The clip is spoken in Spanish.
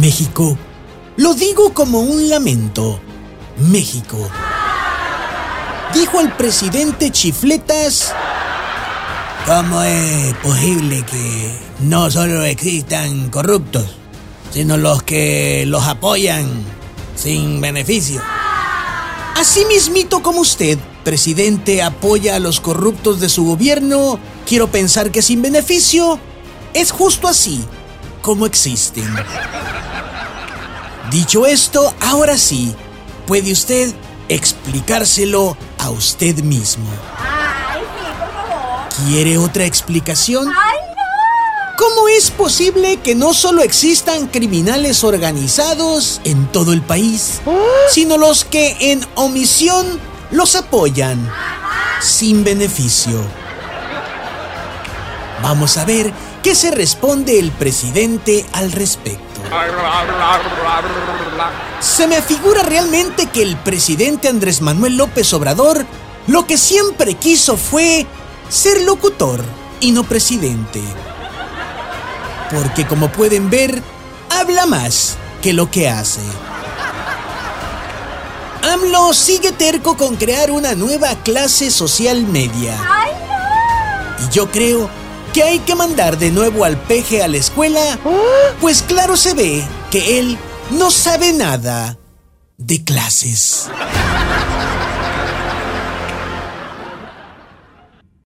México, lo digo como un lamento. México. Dijo el presidente Chifletas. ¿Cómo es posible que no solo existan corruptos, sino los que los apoyan sin beneficio? Así mismito como usted, presidente, apoya a los corruptos de su gobierno, quiero pensar que sin beneficio, es justo así como existen. Dicho esto, ahora sí, puede usted explicárselo a usted mismo. Ay, sí, por favor. ¿Quiere otra explicación? Ay, no. ¿Cómo es posible que no solo existan criminales organizados en todo el país, sino los que en omisión los apoyan sin beneficio? Vamos a ver qué se responde el presidente al respecto. Se me figura realmente que el presidente Andrés Manuel López Obrador lo que siempre quiso fue ser locutor y no presidente. Porque como pueden ver, habla más que lo que hace. AMLO sigue terco con crear una nueva clase social media. Y yo creo que hay que mandar de nuevo al peje a la escuela, pues claro se ve que él no sabe nada de clases.